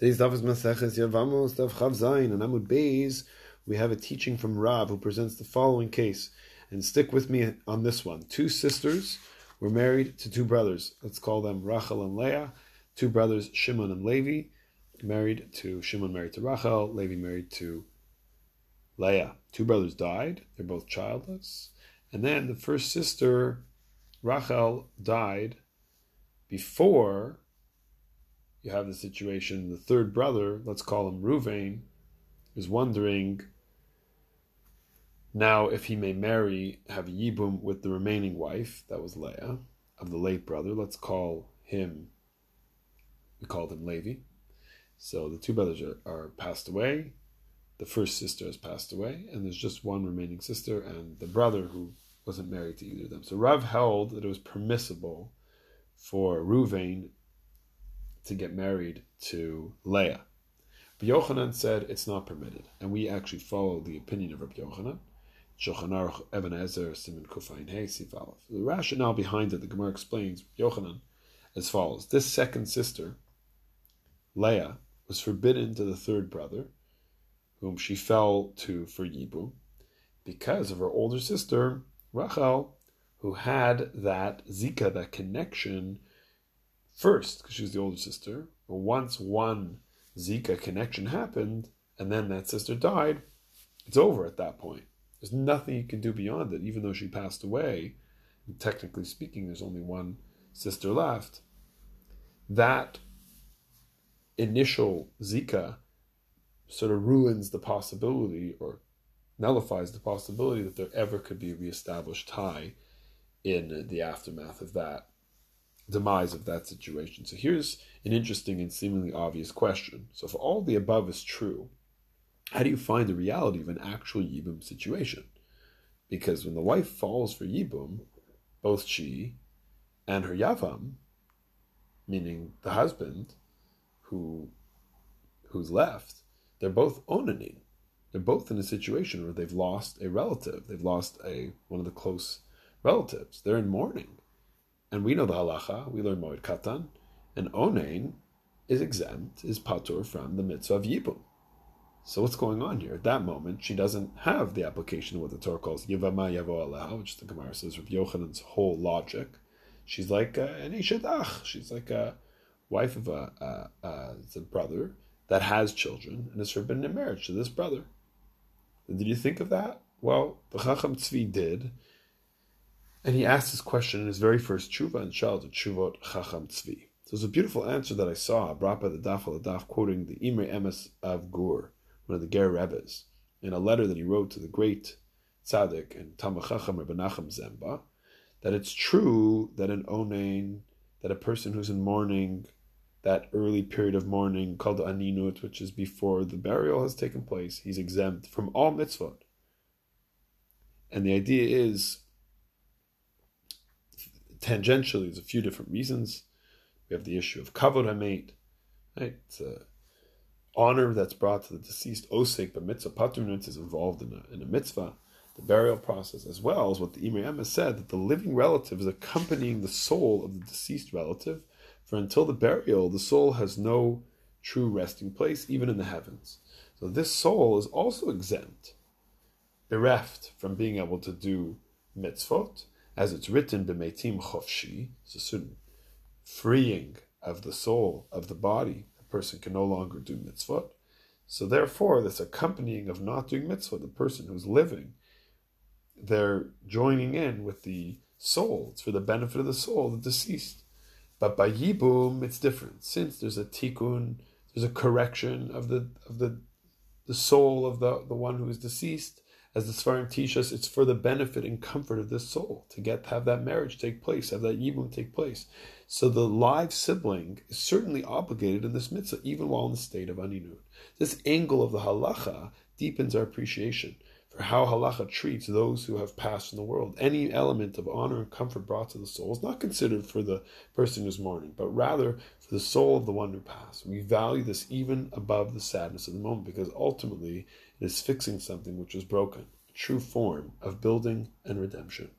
Today's daf is Maseches Yavamos Daf Chav Zayin and Amud Beis. We have a teaching from Rav who presents the following case, and stick with me on this one. Two sisters were married to two brothers. Let's call them Rachel and Leah. Two brothers, Shimon and Levi, married to Shimon, married to Rachel. Levi married to Leah. Two brothers died. They're both childless. And then the first sister, Rachel, died before you have the situation, the third brother, let's call him Ruvain, is wondering now if he may marry, have yibum with the remaining wife, that was Leah, of the late brother. Let's call him, we called him Levi. So the two brothers are, are passed away. The first sister has passed away, and there's just one remaining sister, and the brother who wasn't married to either of them. So Rav held that it was permissible for Ruvain to get married to Leah. But Yochanan said it's not permitted, and we actually follow the opinion of Rabbi Yochanan. The rationale behind it, the Gemara explains Yochanan as follows: This second sister, Leah, was forbidden to the third brother, whom she fell to for Yibum, because of her older sister Rachel, who had that zika, that connection first because she was the older sister. But once one Zika connection happened, and then that sister died, it's over at that point. There's nothing you can do beyond it, even though she passed away. technically speaking, there's only one sister left. That initial Zika sort of ruins the possibility or nullifies the possibility that there ever could be a reestablished tie in the aftermath of that demise of that situation. So here's an interesting and seemingly obvious question. So if all the above is true, how do you find the reality of an actual Yibum situation? Because when the wife falls for Yibum, both she and her Yavam, meaning the husband who who's left, they're both onanin. They're both in a situation where they've lost a relative. They've lost a one of the close relatives. They're in mourning. And we know the halacha, we learn Moed Katan, and Onain is exempt, is patur from the mitzvah of Yibum. So what's going on here? At that moment, she doesn't have the application of what the Torah calls Yivama Yavo Aleha, which the Gemara says with Yochanan's whole logic. She's like an Ishadach. She's like a wife of a, a, a, a brother that has children and is forbidden in marriage to this brother. Did you think of that? Well, the Chacham Tzvi did, and he asked this question in his very first tshuva in Shal, the Tshuvot Chacham Tzvi. So there's a beautiful answer that I saw brought by the Daf al Daf, quoting the Imre Emes of Gur, one of the Ger Rebbes, in a letter that he wrote to the great tzaddik and Talmud Chacham Rebbe Zemba, that it's true that an onain, that a person who's in mourning, that early period of mourning called aninut, which is before the burial has taken place, he's exempt from all mitzvot. And the idea is tangentially, there's a few different reasons. We have the issue of kavod hamet, right? It's a honor that's brought to the deceased osek, but mitzvah paternus is involved in a, in a mitzvah, the burial process, as well as what the Imre has said, that the living relative is accompanying the soul of the deceased relative, for until the burial, the soul has no true resting place, even in the heavens. So this soul is also exempt, bereft from being able to do mitzvot, as it's written, b'meitim chofshi, it's a certain freeing of the soul, of the body. A person can no longer do mitzvot. So therefore, this accompanying of not doing mitzvot, the person who's living, they're joining in with the soul. It's for the benefit of the soul, the deceased. But by yibum, it's different. Since there's a tikkun, there's a correction of the of the the soul of the, the one who is deceased, as the Sfarim teach us, it's for the benefit and comfort of this soul to get have that marriage take place, have that yibum take place. So the live sibling is certainly obligated in this mitzvah, even while in the state of aninut. This angle of the halacha deepens our appreciation how halacha treats those who have passed in the world. Any element of honor and comfort brought to the soul is not considered for the person who's mourning, but rather for the soul of the one who passed. We value this even above the sadness of the moment because ultimately it is fixing something which was broken, a true form of building and redemption.